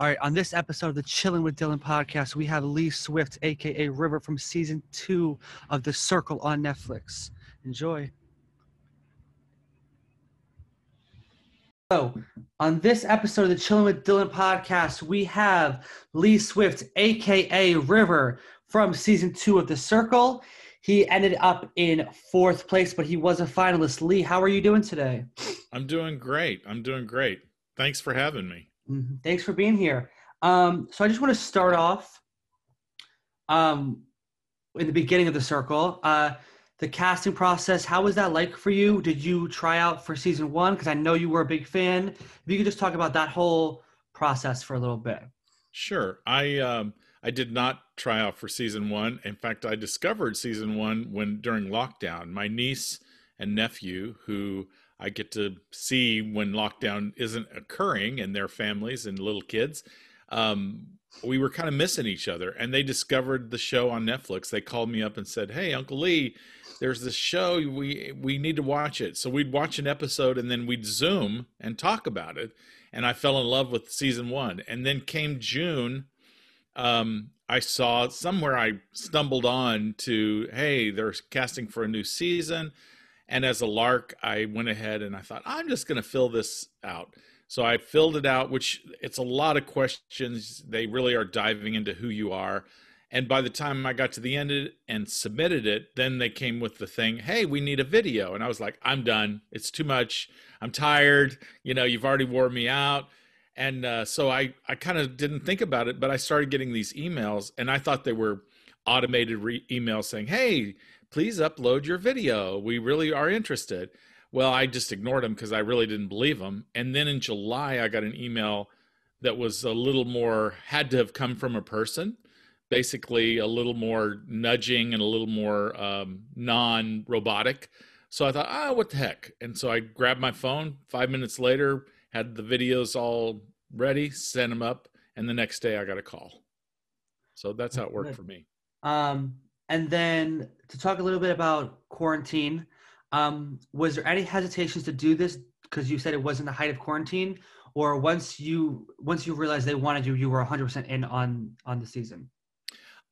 All right, on this episode of the Chilling with Dylan podcast, we have Lee Swift, aka River, from season two of The Circle on Netflix. Enjoy. So, on this episode of the Chilling with Dylan podcast, we have Lee Swift, aka River, from season two of The Circle. He ended up in fourth place, but he was a finalist. Lee, how are you doing today? I'm doing great. I'm doing great. Thanks for having me. Mm-hmm. Thanks for being here. Um, so I just want to start off um, in the beginning of the circle. Uh, the casting process, how was that like for you? Did you try out for season one? Because I know you were a big fan. If you could just talk about that whole process for a little bit. Sure. I um, I did not try out for season one. In fact, I discovered season one when during lockdown. My niece and nephew, who I get to see when lockdown isn't occurring and their families and little kids. Um, we were kind of missing each other, and they discovered the show on Netflix. They called me up and said, "Hey, Uncle Lee, there's this show. We we need to watch it." So we'd watch an episode, and then we'd Zoom and talk about it. And I fell in love with season one. And then came June. Um, I saw somewhere I stumbled on to, hey, they're casting for a new season. And as a lark, I went ahead and I thought, I'm just going to fill this out. So I filled it out, which it's a lot of questions. They really are diving into who you are. And by the time I got to the end and submitted it, then they came with the thing, hey, we need a video. And I was like, I'm done. It's too much. I'm tired. You know, you've already wore me out. And uh, so I, I kind of didn't think about it, but I started getting these emails and I thought they were automated re- emails saying, hey, please upload your video. We really are interested. Well, I just ignored them because I really didn't believe them. And then in July, I got an email that was a little more, had to have come from a person, basically a little more nudging and a little more um, non robotic. So I thought, ah, oh, what the heck? And so I grabbed my phone. Five minutes later, had the videos all ready, sent them up, and the next day I got a call. So that's how it worked for me. Um, and then to talk a little bit about quarantine, um, was there any hesitations to do this because you said it wasn't the height of quarantine, or once you once you realized they wanted you, you were 100% in on on the season?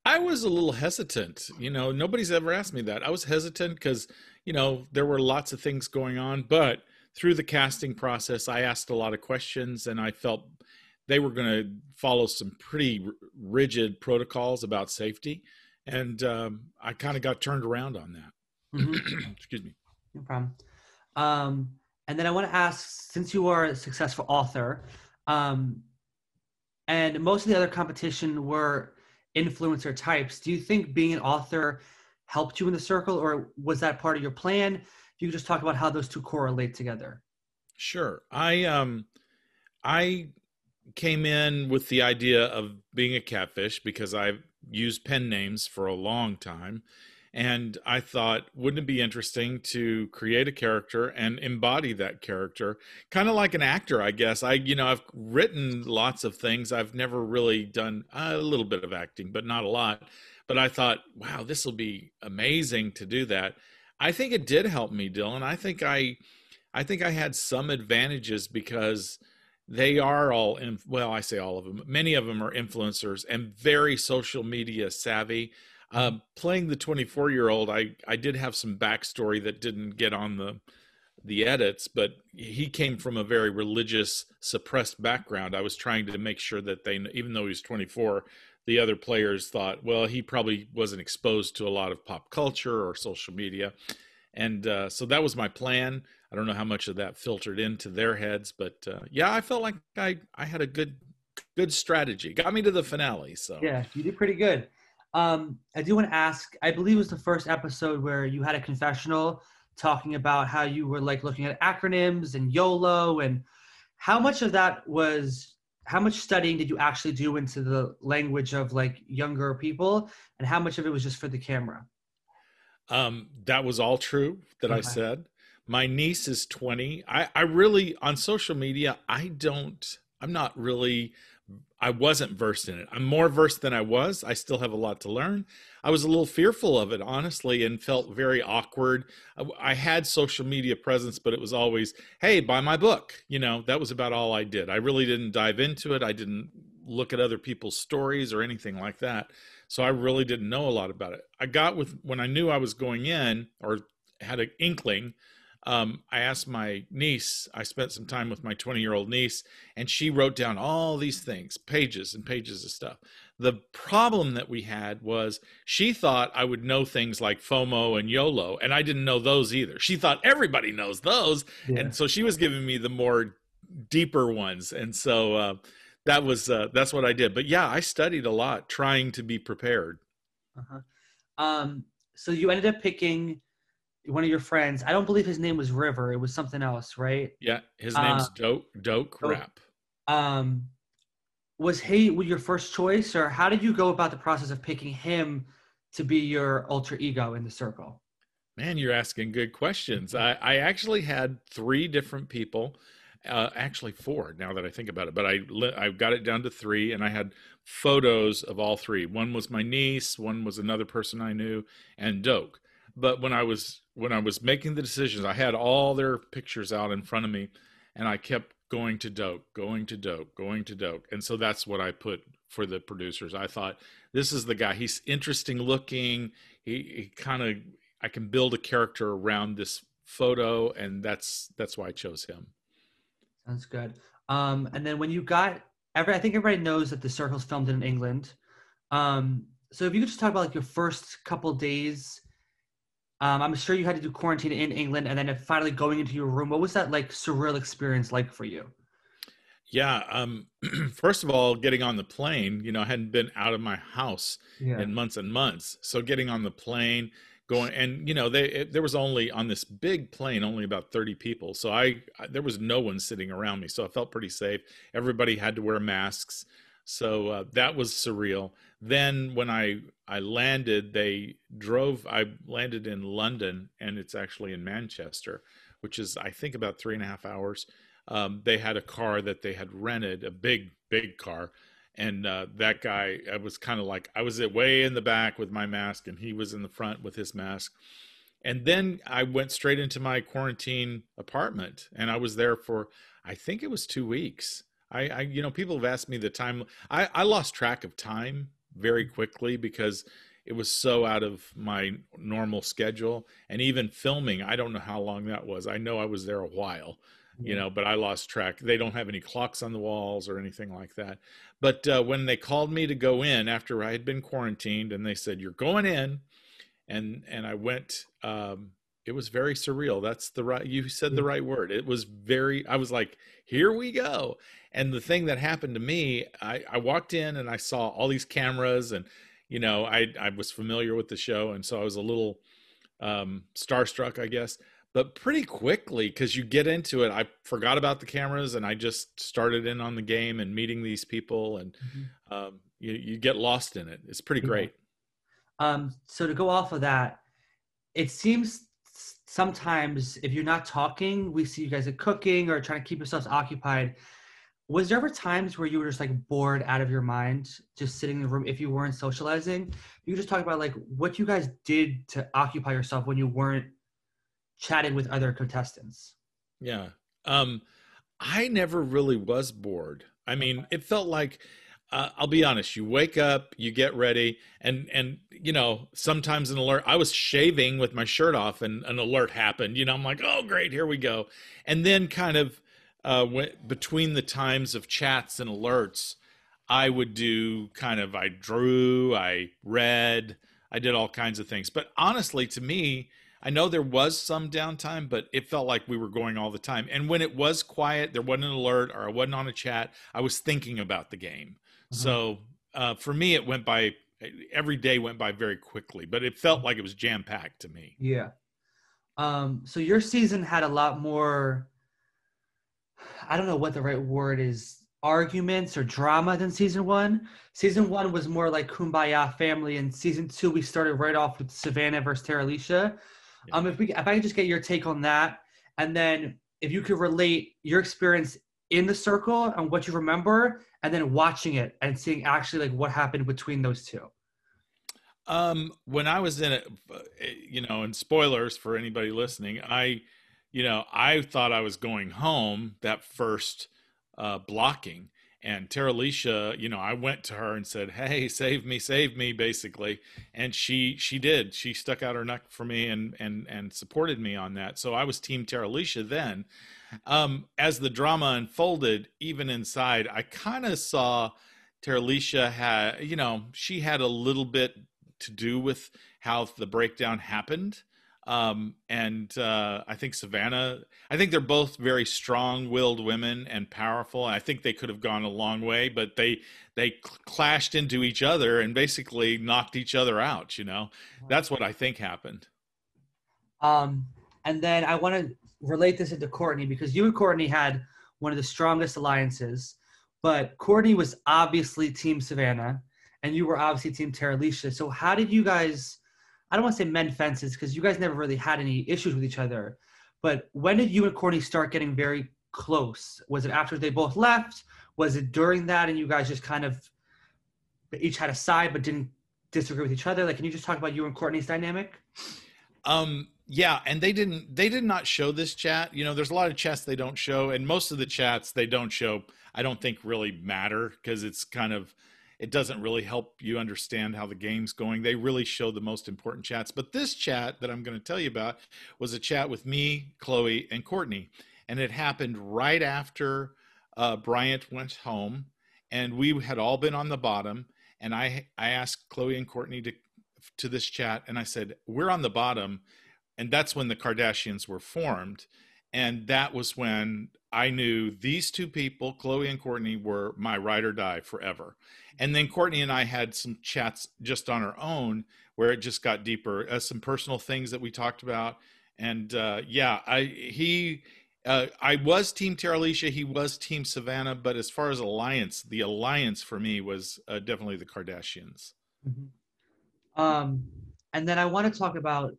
I was a little hesitant. You know, nobody's ever asked me that. I was hesitant because you know there were lots of things going on, but through the casting process, I asked a lot of questions, and I felt they were going to follow some pretty rigid protocols about safety and um, I kind of got turned around on that. Mm-hmm. Excuse me. No problem. Um, and then I want to ask, since you are a successful author, um, and most of the other competition were influencer types, do you think being an author helped you in the circle, or was that part of your plan? If you could just talk about how those two correlate together. Sure. I um, I came in with the idea of being a catfish because I've used pen names for a long time. And I thought, wouldn't it be interesting to create a character and embody that character? Kind of like an actor, I guess. I, you know, I've written lots of things. I've never really done a little bit of acting, but not a lot. But I thought, wow, this will be amazing to do that. I think it did help me, Dylan. I think I, I think I had some advantages because they are all in, well i say all of them many of them are influencers and very social media savvy. Um, playing the 24 year old i i did have some backstory that didn't get on the the edits but he came from a very religious suppressed background. I was trying to make sure that they even though he was 24 the other players thought well he probably wasn't exposed to a lot of pop culture or social media. And uh, so that was my plan I don't know how much of that filtered into their heads, but uh, yeah, I felt like I I had a good good strategy. Got me to the finale. So yeah, you did pretty good. Um, I do want to ask. I believe it was the first episode where you had a confessional talking about how you were like looking at acronyms and YOLO and how much of that was how much studying did you actually do into the language of like younger people and how much of it was just for the camera um, that was all true that okay. i said my niece is 20 i i really on social media i don't i'm not really i wasn't versed in it. I'm more versed than i was. I still have a lot to learn. I was a little fearful of it honestly and felt very awkward. I, I had social media presence but it was always hey buy my book. You know that was about all i did. I really didn't dive into it. I didn't look at other people's stories or anything like that. So I really didn't know a lot about it. I got with when I knew I was going in or had an inkling. Um, I asked my niece, I spent some time with my 20 year old niece, and she wrote down all these things, pages and pages of stuff. The problem that we had was she thought I would know things like FOMO and YOLO, and I didn't know those either. She thought everybody knows those. Yeah. And so she was giving me the more deeper ones. And so uh, that was uh, that's what I did. But yeah, I studied a lot trying to be prepared. Uh-huh. Um, so you ended up picking one of your friends. I don't believe his name was River. It was something else, right? Yeah, his name's uh, Doke Doke Rap. Um, was he your first choice, or how did you go about the process of picking him to be your alter ego in the circle? Man, you're asking good questions. I, I actually had three different people uh, actually four now that I think about it. But I I got it down to three, and I had photos of all three. One was my niece, one was another person I knew, and Doke. But when I was when I was making the decisions, I had all their pictures out in front of me, and I kept going to Doke, going to Doke, going to Doke, and so that's what I put for the producers. I thought this is the guy. He's interesting looking. He, he kind of I can build a character around this photo, and that's that's why I chose him. Sounds good. Um, and then when you got every, I think everybody knows that the Circle's filmed in England. Um, so if you could just talk about like your first couple days, um, I'm sure you had to do quarantine in England, and then finally going into your room. What was that like surreal experience like for you? Yeah. Um, first of all, getting on the plane, you know, I hadn't been out of my house yeah. in months and months. So getting on the plane, going and you know they it, there was only on this big plane only about 30 people so I, I, there was no one sitting around me so i felt pretty safe everybody had to wear masks so uh, that was surreal. Then when i i landed they drove i landed in london and it's actually in manchester which is i think about three and a half hours. Um, they had a car that they had rented a big big car and uh, that guy i was kind of like i was way in the back with my mask and he was in the front with his mask. And then i went straight into my quarantine apartment and i was there for i think it was two weeks i, I you know people have asked me the time I, I lost track of time very quickly because it was so out of my normal schedule and even filming i don't know how long that was. I know i was there a while you know but i lost track. They don't have any clocks on the walls or anything like that. But uh, when they called me to go in after i had been quarantined and they said you're going in and and i went um, it was very surreal. That's the right you said the right word. It was very i was like here we go and the thing that happened to me i i walked in and i saw all these cameras and you know i i was familiar with the show. And so i was a little um starstruck i guess. But pretty quickly because you get into it i forgot about the cameras and i just started in on the game and meeting these people and mm-hmm. um, you, you get lost in it. It's pretty great. Um, so to go off of that it seems sometimes if you're not talking we see you guys are cooking or trying to keep yourselves occupied was there ever times where you were just like bored out of your mind just sitting in the room if you weren't socializing you just talk about like what you guys did to occupy yourself when you weren't chatted with other contestants. Yeah. Um, I never really was bored. I mean, it felt like uh, I'll be honest. You wake up, you get ready, and and you know sometimes an alert. I was shaving with my shirt off, and an alert happened. You know, I'm like, oh great, here we go. And then kind of uh, went between the times of chats and alerts, I would do kind of I drew, I read, I did all kinds of things. But honestly, to me, I know there was some downtime, but it felt like we were going all the time. And when it was quiet, there wasn't an alert or I wasn't on a chat, I was thinking about the game. Mm-hmm. So uh, for me, it went by, every day went by very quickly, but it felt like it was jam packed to me. Yeah. Um, so your season had a lot more, I don't know what the right word is, arguments or drama than season one. Season one was more like kumbaya family, and season two we started right off with Savannah versus Terilisha. Um, if we, if I could just get your take on that, and then if you could relate your experience in the circle and what you remember, and then watching it and seeing actually like what happened between those two. Um, when I was in it, you know, and spoilers for anybody listening, I, you know, I thought I was going home that first uh, blocking, and Terilisha, you know, I went to her and said, "Hey, save me, save me," basically, and she she did. She stuck out her neck for me and and and supported me on that. So I was Team Terilisha then. Um, as the drama unfolded, even inside, I kind of saw Terilisha had, you know, she had a little bit to do with how the breakdown happened. Um, and uh, I think Savannah, I think they're both very strong-willed women and powerful. I think they could have gone a long way, but they they cl- clashed into each other and basically knocked each other out. You know, that's what I think happened. Um, and then I want to relate this into Courtney because you and Courtney had one of the strongest alliances, but Courtney was obviously Team Savannah, and you were obviously Team Terilisha. So how did you guys? I don't want to say mend fences because you guys never really had any issues with each other. But when did you and Courtney start getting very close? Was it after they both left? Was it during that and you guys just kind of each had a side but didn't disagree with each other? Like, can you just talk about you and Courtney's dynamic? Um, yeah, and they didn't they did not show this chat. You know, there's a lot of chats they don't show, and most of the chats they don't show. I don't think really matter because it's kind of it doesn't really help you understand how the game's going. They really show the most important chats. But this chat that I'm going to tell you about was a chat with me, Chloe, and Courtney. And it happened right after uh, Bryant went home. And we had all been on the bottom. And I, I asked Chloe and Courtney to, to this chat. And I said, We're on the bottom. And that's when the Kardashians were formed. And that was when I knew these two people, Chloe and Courtney, were my ride or die forever. And then Courtney and I had some chats just on our own where it just got deeper, uh, some personal things that we talked about. And uh, yeah, I he uh, I was Team Terilisha, he was Team Savannah, but as far as alliance, the alliance for me was uh, definitely the Kardashians. Mm-hmm. Um, and then I want to talk about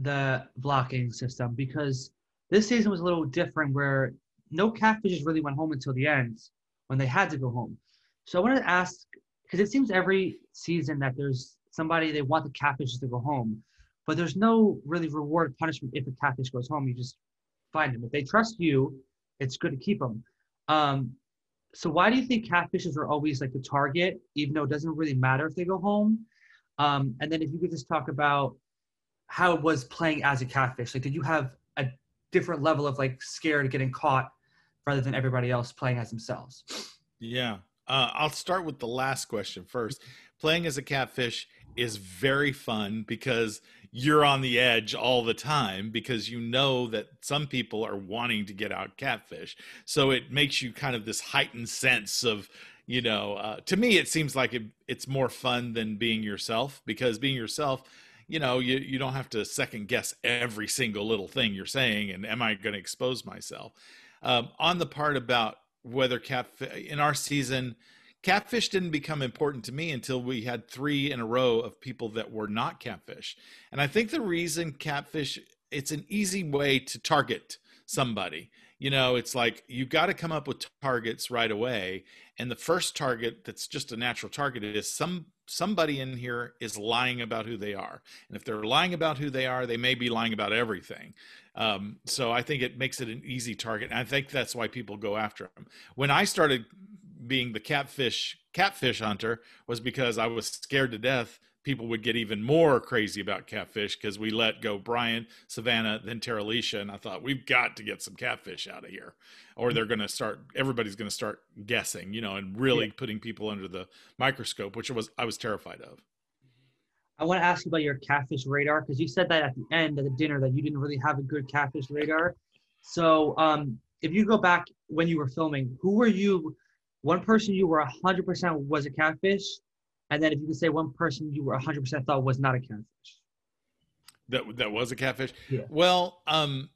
the blocking system because this season was a little different where no catfishes really went home until the end when they had to go home. So I wanted to ask because it seems every season that there's somebody they want the catfishes to go home, but there's no really reward punishment if a catfish goes home. You just find them. If they trust you, it's good to keep them. Um, so why do you think catfishes are always like the target, even though it doesn't really matter if they go home? Um, and then if you could just talk about how it was playing as a catfish. Like, did you have different level of like scared getting caught rather than everybody else playing as themselves? Yeah. Uh, I'll start with the last question first. Playing as a catfish is very fun because you're on the edge all the time because you know that some people are wanting to get out catfish. So it makes you kind of this heightened sense of, you know, uh, to me, it seems like it, it's more fun than being yourself because being yourself, you know, you, you don't have to second guess every single little thing you're saying and am I going to expose myself? Um, on the part about whether catfish in our season catfish didn't become important to me until we had three in a row of people that were not catfish and i think the reason catfish it's an easy way to target somebody you know it's like you got to come up with targets right away and the first target that's just a natural target is some somebody in here is lying about who they are and if they're lying about who they are they may be lying about everything um, so I think it makes it an easy target. And I think that's why people go after them When I started being the catfish catfish hunter was because I was scared to death people would get even more crazy about catfish because we let go Bryant, Savannah, then Terilisha, and I thought we've got to get some catfish out of here, or they're going to start. Everybody's going to start guessing, you know, and really yeah. putting people under the microscope, which was I was terrified of. I want to ask you about your catfish radar because you said that at the end of the dinner that you didn't really have a good catfish radar. So, um, if you go back when you were filming, who were you? One person you were 100% was a catfish, and then if you could say one person you were 100% thought was not a catfish. That that was a catfish. Yeah. Well, um,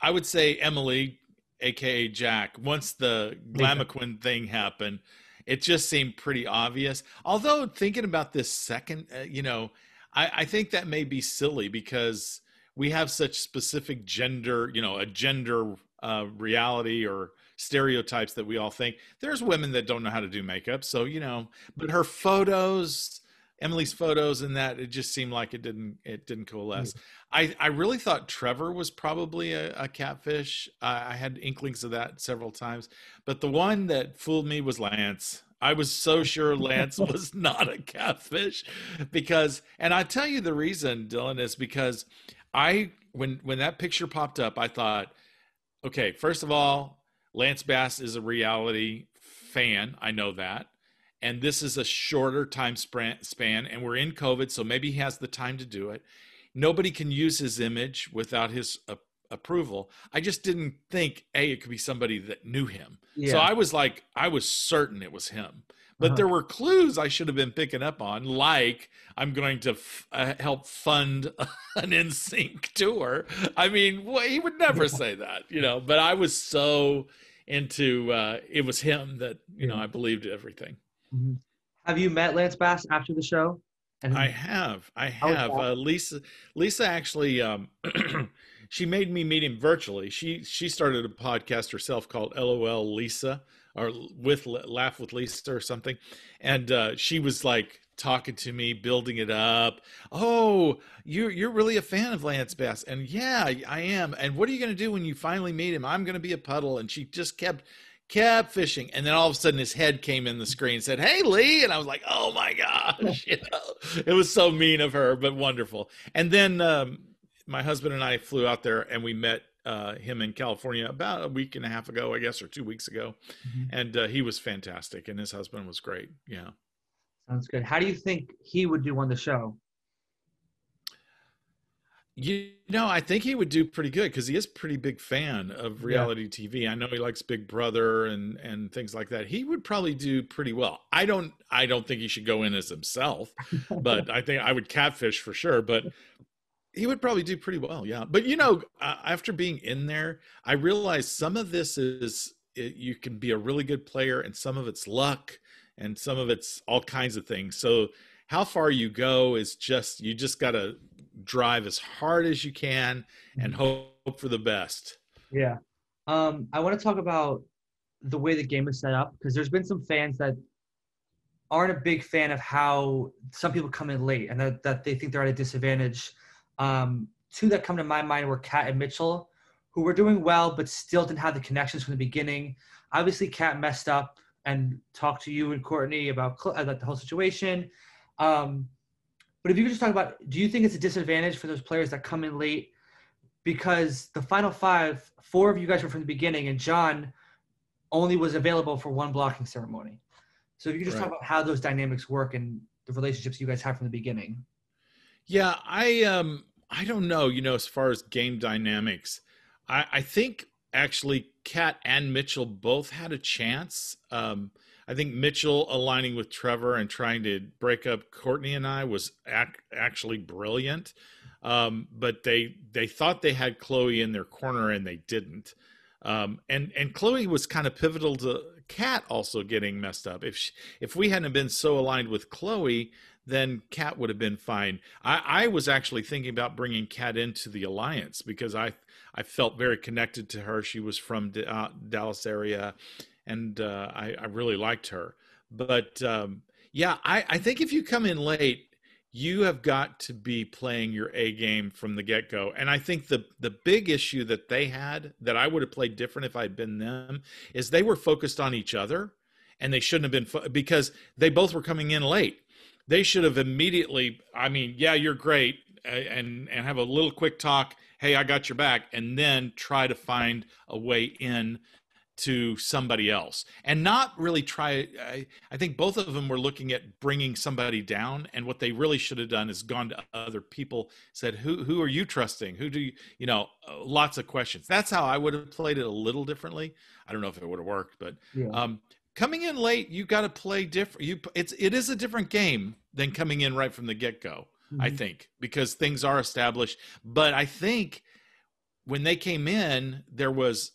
I would say Emily, aka Jack. Once the Glamaquin thing happened, it just seemed pretty obvious. Although thinking about this second, uh, you know, I, I think that may be silly because we have such specific gender, you know, a gender uh, reality or stereotypes that we all think. There's women that don't know how to do makeup, so you know. But her photos, Emily's photos and that it just seemed like it didn't it didn't coalesce. Mm. I I really thought Trevor was probably a, a catfish. I had inklings of that several times, but the one that fooled me was Lance. I was so sure Lance was not a catfish because, and I tell you the reason, Dylan, is because I when when that picture popped up, I thought, okay, first of all, Lance Bass is a reality fan. I know that and this is a shorter time span and we're in covid so maybe he has the time to do it nobody can use his image without his uh, approval i just didn't think a it could be somebody that knew him yeah. so i was like i was certain it was him but uh-huh. there were clues i should have been picking up on like i'm going to f- uh, help fund an NSYNC tour i mean well, he would never say that you know but i was so into uh, it was him that you know i believed everything Mm-hmm. Have you met Lance Bass after the show? And I have. I have. Uh, Lisa. Lisa actually. Um, she made me meet him virtually. She she started a podcast herself called LOL Lisa or with Laugh with Lisa or something, and uh, she was like talking to me, building it up. Oh, you're you're really a fan of Lance Bass, and yeah, I am. And what are you going to do when you finally meet him? I'm going to be a puddle. And she just kept kept fishing and then all of a sudden his head came in the screen and said hey lee and i was like oh my gosh you know it was so mean of her but wonderful and then um, my husband and i flew out there and we met uh, him in california about a week and a half ago i guess or two weeks ago mm-hmm. and uh, he was fantastic and his husband was great yeah sounds good how do you think he would do on the show you know, I think he would do pretty good because he is a pretty big fan of reality yeah. TV. I know he likes Big Brother and and things like that. He would probably do pretty well. I don't I don't think he should go in as himself, but I think I would catfish for sure. But he would probably do pretty well. Yeah. But you know, uh, after being in there, I realized some of this is it, you can be a really good player, and some of it's luck, and some of it's all kinds of things. So how far you go is just you just got to drive as hard as you can and mm-hmm. hope for the best. Yeah. Um, I want to talk about the way the game is set up because there's been some fans that aren't a big fan of how some people come in late and that, that they think they're at a disadvantage. Um, two that come to my mind were Khat and Mitchell, who were doing well but still didn't have the connections from the beginning. Obviously, Khat messed up and talked to you and Courtney about, about the whole situation. Um, but if you could just talk about, do you think it's a disadvantage for those players that come in late? Because the final five, four of you guys were from the beginning, and John only was available for one blocking ceremony. So if you could just right. talk about how those dynamics work and the relationships you guys have from the beginning. Yeah, I um I don't know, you know, as far as game dynamics. I, I think actually Khat and Mitchell both had a chance. Um, I think Mitchell aligning with Trevor and trying to break up Courtney and I was ac- actually brilliant. Um, but they they thought they had Chloe in their corner and they didn't. Um, and and Chloe was kind of pivotal to Khat also getting messed up. If she, if we hadn't been so aligned with Chloe, then Khat would have been fine. I, I was actually thinking about bringing Khat into the alliance because I I felt very connected to her. She was from the uh, Dallas area, and uh, I, I, really liked her. But um, yeah, I, I think if you come in late, you have got to be playing your A game from the get go. And I think the the big issue that they had that I would have played different if I'd been them is they were focused on each other, and they shouldn't have been fo- because they both were coming in late. They should have immediately. I mean, yeah, you're great, and and have a little quick talk. Hey, I got your back, and then try to find a way in to somebody else and not really try I, I, think both of them were looking at bringing somebody down and what they really should have done is gone to other people said who who are you trusting who do you you know uh, lots of questions that's how i would have played it a little differently i don't know if it would have worked but yeah. um, coming in late you got to play different you it's it is a different game than coming in right from the get-go mm-hmm. i think because things are established but i think when they came in there was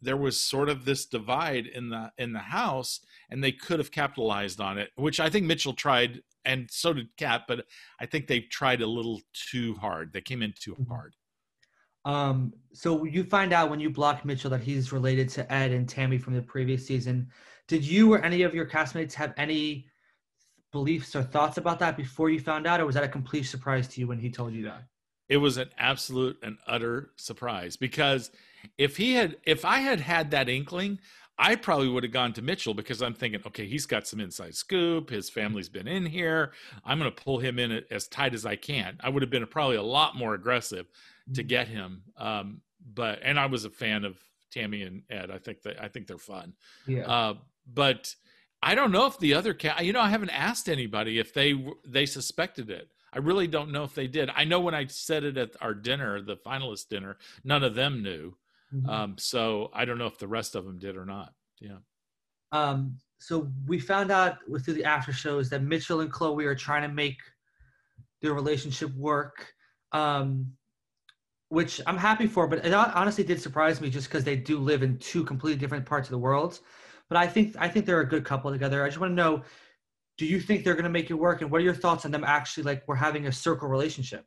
there was sort of this divide in the in the house and they could have capitalized on it which i think mitchell tried and so did cat but i think they tried a little too hard they came in too mm-hmm. hard um so you find out when you block mitchell that he's related to ed and tammy from the previous season did you or any of your castmates have any beliefs or thoughts about that before you found out, or was that a complete surprise to you when he told you that? It was an absolute and utter surprise because if he had, if I had had that inkling, I probably would have gone to Mitchell because I'm thinking, okay, he's got some inside scoop. His family's been in here. I'm going to pull him in as tight as I can. I would have been probably a lot more aggressive to mm-hmm. get him. Um, but and I was a fan of Tammy and Ed. I think that I think they're fun. Yeah. Uh, but I don't know if the other cat. You know, I haven't asked anybody if they they suspected it. I really don't know if they did. I know when I said it at our dinner, the finalist dinner, none of them knew. Mm-hmm. Um, so I don't know if the rest of them did or not. Yeah. Um, so we found out through the after shows that Mitchell and Chloe are trying to make their relationship work, um, which I'm happy for. But it honestly did surprise me just because they do live in two completely different parts of the world. But I think I think they're a good couple together. I just want to know, do you think they're going to make it work? And what are your thoughts on them actually like we're having a circle relationship?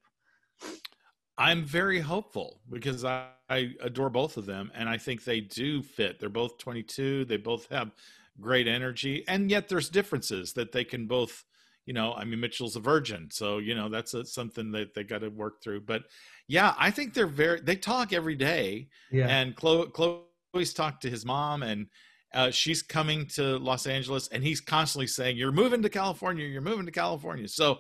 I'm very hopeful because I, I adore both of them and I think they do fit. They're both 22. They both have great energy and yet there's differences that they can both you know i mean mitchell's a virgin so you know that's a, something that they got to work through but yeah i think they're very they talk every day yeah. and chloe chloe's talked to his mom and uh, she's coming to los angeles and he's constantly saying you're moving to california you're moving to california so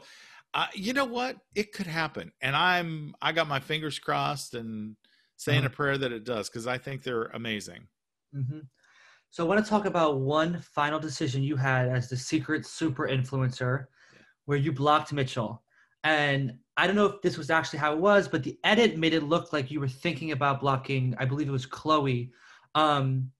uh, you know what? It could happen, and I'm I got my fingers crossed and saying mm-hmm. a prayer that it does because I think they're amazing. Mm-hmm. So I want to talk about one final decision you had as the secret super influencer, where you blocked Mitchell, and I don't know if this was actually how it was, but the edit made it look like you were thinking about blocking. I believe it was Chloe, um,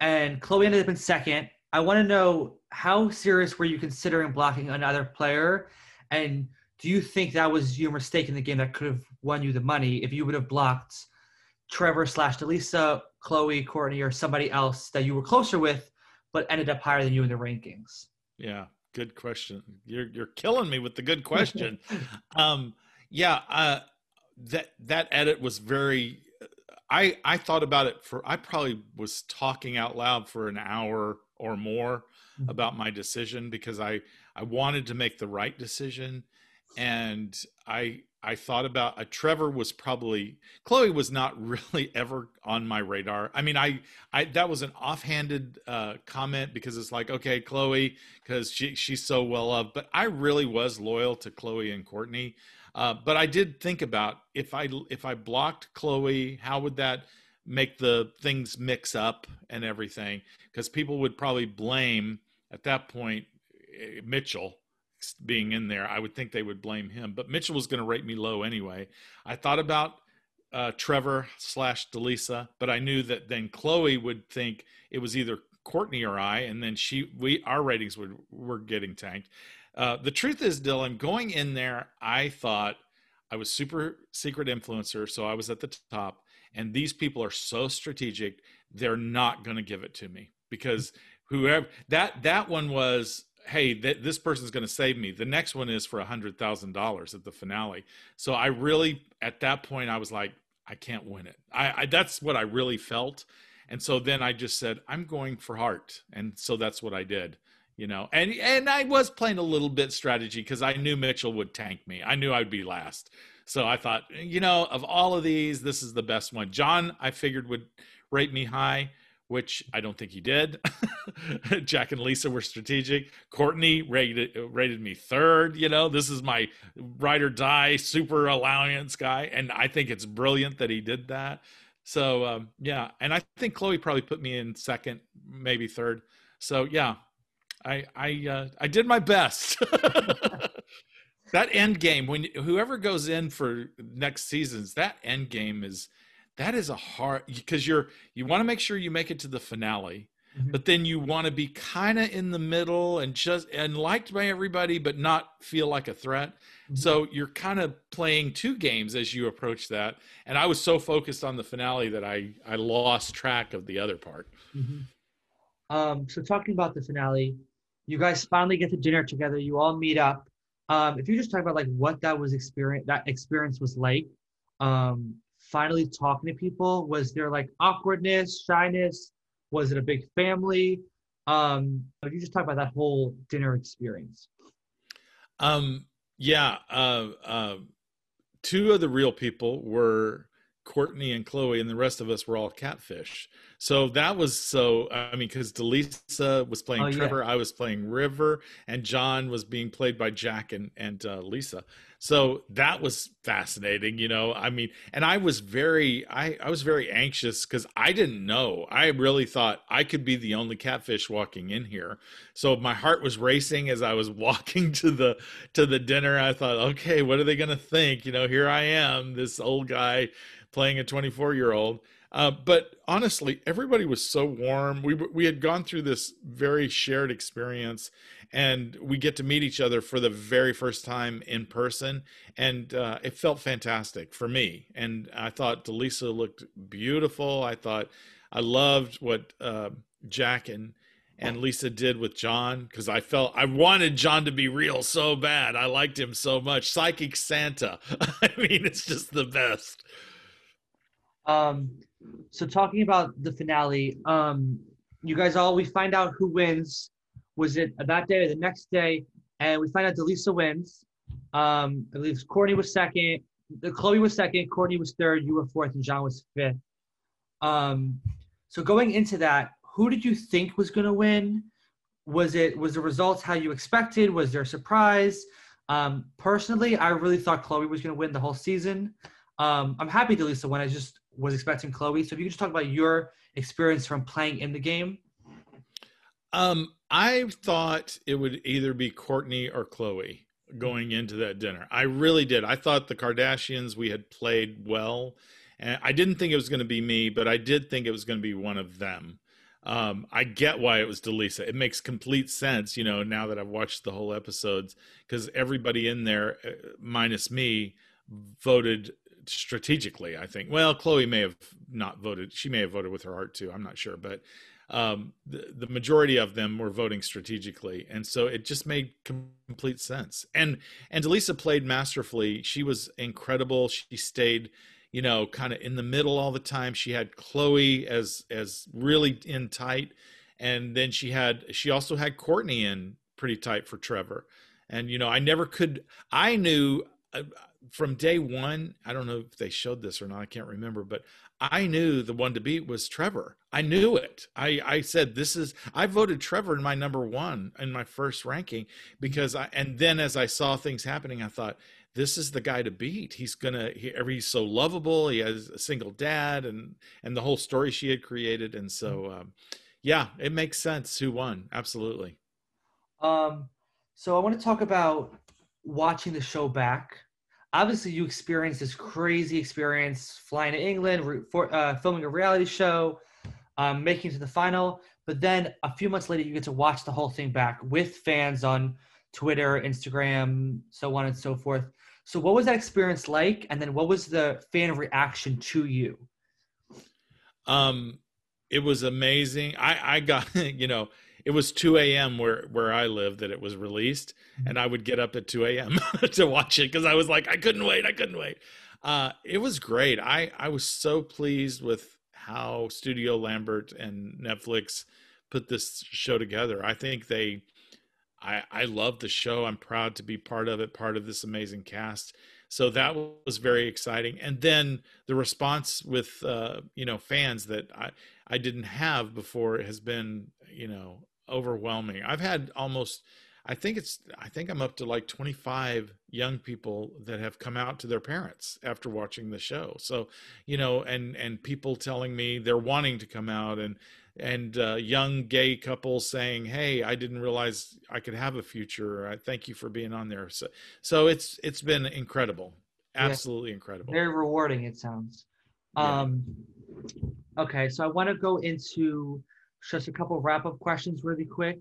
and Chloe ended up in second. I want to know how serious were you considering blocking another player and do you think that was your mistake in the game that could have won you the money if you would have blocked Trevor slash DeLeesa, Chloe, Courtney, or somebody else that you were closer with, but ended up higher than you in the rankings? Yeah, good question. You're you're killing me with the good question. um, yeah, uh, that that edit was very. I I thought about it for. I probably was talking out loud for an hour or more mm-hmm. about my decision because I I wanted to make the right decision, and I I thought about uh, Trevor was probably Chloe was not really ever on my radar. I mean, I I that was an offhanded uh, comment because it's like okay, Chloe, because she she's so well loved, but I really was loyal to Chloe and Courtney. Uh, but I did think about if I if I blocked Chloe, how would that make the things mix up and everything? Because people would probably blame at that point Eh, Mitchell being in there, I would think they would blame him. But Mitchell was going to rate me low anyway. I thought about uh, Trevor slash DeLeesa, but I knew that then Chloe would think it was either Courtney or I, and then she we our ratings would were getting tanked. Uh, the truth is, Dylan, going in there, I thought I was super secret influencer, so I was at the top. And these people are so strategic; they're not going to give it to me because whoever that that one was hey, th- this person's going to save me. The next one is for a hundred thousand dollars at the finale. So I really, at that point, I was like, I can't win it. I, I, that's what I really felt. And so then I just said, I'm going for heart. And so that's what I did, you know, and, and I was playing a little bit strategy because I knew Mitchell would tank me. I knew I'd be last. So I thought, you know, of all of these, this is the best one. John, I figured would rate me high which I don't think he did. Jack and Lisa were strategic. Courtney rated rated me third. You know, this is my ride or die super alliance guy, and I think it's brilliant that he did that. So um, yeah, and I think Chloe probably put me in second, maybe third. So yeah, I I uh, I did my best. that end game when whoever goes in for next seasons, that end game is that is a hard because you're you want to make sure you make it to the finale mm-hmm. but then you want to be kind of in the middle and just and liked by everybody but not feel like a threat mm-hmm. so you're kind of playing two games as you approach that and i was so focused on the finale that i i lost track of the other part mm-hmm. um so talking about the finale you guys finally get to dinner together you all meet up um if you just talk about like what that was experience that experience was like um finally talking to people? Was there like awkwardness, shyness? Was it a big family? Um, you just talk about that whole dinner experience? Um, yeah, uh, uh, two of the real people were Courtney and Chloe, and the rest of us were all catfish. So that was so. I mean, because DeLeesa was playing oh, Trevor, yeah. I was playing River, and John was being played by Jack and and uh, Lisa. So that was fascinating, you know. I mean, and I was very, I I was very anxious because I didn't know. I really thought I could be the only catfish walking in here. So my heart was racing as I was walking to the to the dinner. I thought, okay, what are they going to think? You know, here I am, this old guy playing a 24 year old. Uh, but honestly, everybody was so warm. We we had gone through this very shared experience, and we get to meet each other for the very first time in person, and uh, it felt fantastic for me. And I thought DeLeesa looked beautiful. I thought I loved what uh, Jack and and Lisa did with John because I felt I wanted John to be real so bad. I liked him so much. Psychic Santa. I mean, it's just the best. Um, so talking about the finale, um, you guys all we find out who wins. Was it that day or the next day? And we find out DeLeesa wins. Um, I believe Courtney was second. Chloe was second. Courtney was third. You were fourth, and John was fifth. Um, so going into that, who did you think was going to win? Was it was the results how you expected? Was there a surprise? Um, personally, I really thought Chloe was going to win the whole season. Um, I'm happy DeLeesa won. I just was expecting Chloe. So if you could just talk about your experience from playing in the game. Um, I thought it would either be Courtney or Chloe going into that dinner. I really did. I thought the Kardashians we had played well, and I didn't think it was going to be me, but I did think it was going to be one of them. Um, I get why it was DeLeesa. It makes complete sense, you know, now that I've watched the whole episodes, because everybody in there, uh, minus me, voted strategically. I think. Well, Chloe may have not voted. She may have voted with her heart too. I'm not sure, but um, the, the majority of them were voting strategically, and so it just made complete sense. And and DeLeesa played masterfully. She was incredible. She stayed, you know, kind of in the middle all the time. She had Chloe as as really in tight, and then she had she also had Courtney in pretty tight for Trevor. And you know, I never could. I knew. Uh, from day one, I don't know if they showed this or not, I can't remember, but I knew the one to beat was Trevor. I knew it. I, I said, this is, I voted Trevor in my number one in my first ranking because I, and then as I saw things happening, I thought, this is the guy to beat. He's gonna, he, he's so lovable. He has a single dad and, and the whole story she had created. And so, um, yeah, it makes sense who won. Absolutely. Um, so I want to talk about watching the show back obviously you experienced this crazy experience flying to England, for, uh, filming a reality show, um, making it to the final. But then a few months later, you get to watch the whole thing back with fans on Twitter, Instagram, so on and so forth. So, what was that experience like? And then, what was the fan reaction to you? Um, it was amazing. I I got you know it was 2 a.m. where where I live that it was released, mm-hmm. and I would get up at 2 a.m. to watch it because I was like, I couldn't wait, I couldn't wait. Uh, it was great. I I was so pleased with how Studio Lambert and Netflix put this show together. I think they, I I love the show. I'm proud to be part of it, part of this amazing cast. So that was very exciting. And then the response with uh, you know fans that I I didn't have before has been you know overwhelming. I've had almost I think it's I think I'm up to like 25 young people that have come out to their parents after watching the show. So, you know, and and people telling me they're wanting to come out and and uh, young gay couples saying, "Hey, I didn't realize I could have a future. I thank you for being on there." So, so it's it's been incredible, absolutely yeah. incredible, very rewarding. It sounds. Yeah. Um, okay, so I want to go into just a couple wrap up questions really quick.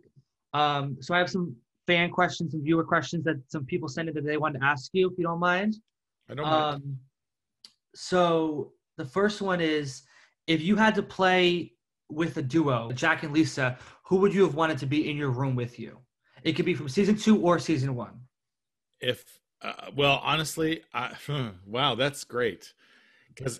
Um, so I have some fan questions and viewer questions that some people sent in that they wanted to ask you, if you don't mind. I don't mind. Um, so the first one is if you had to play with a duo, Jack and Lisa, who would you have wanted to be in your room with you? It could be from season two or season one. If, uh, well, honestly, I, wow, that's great. Because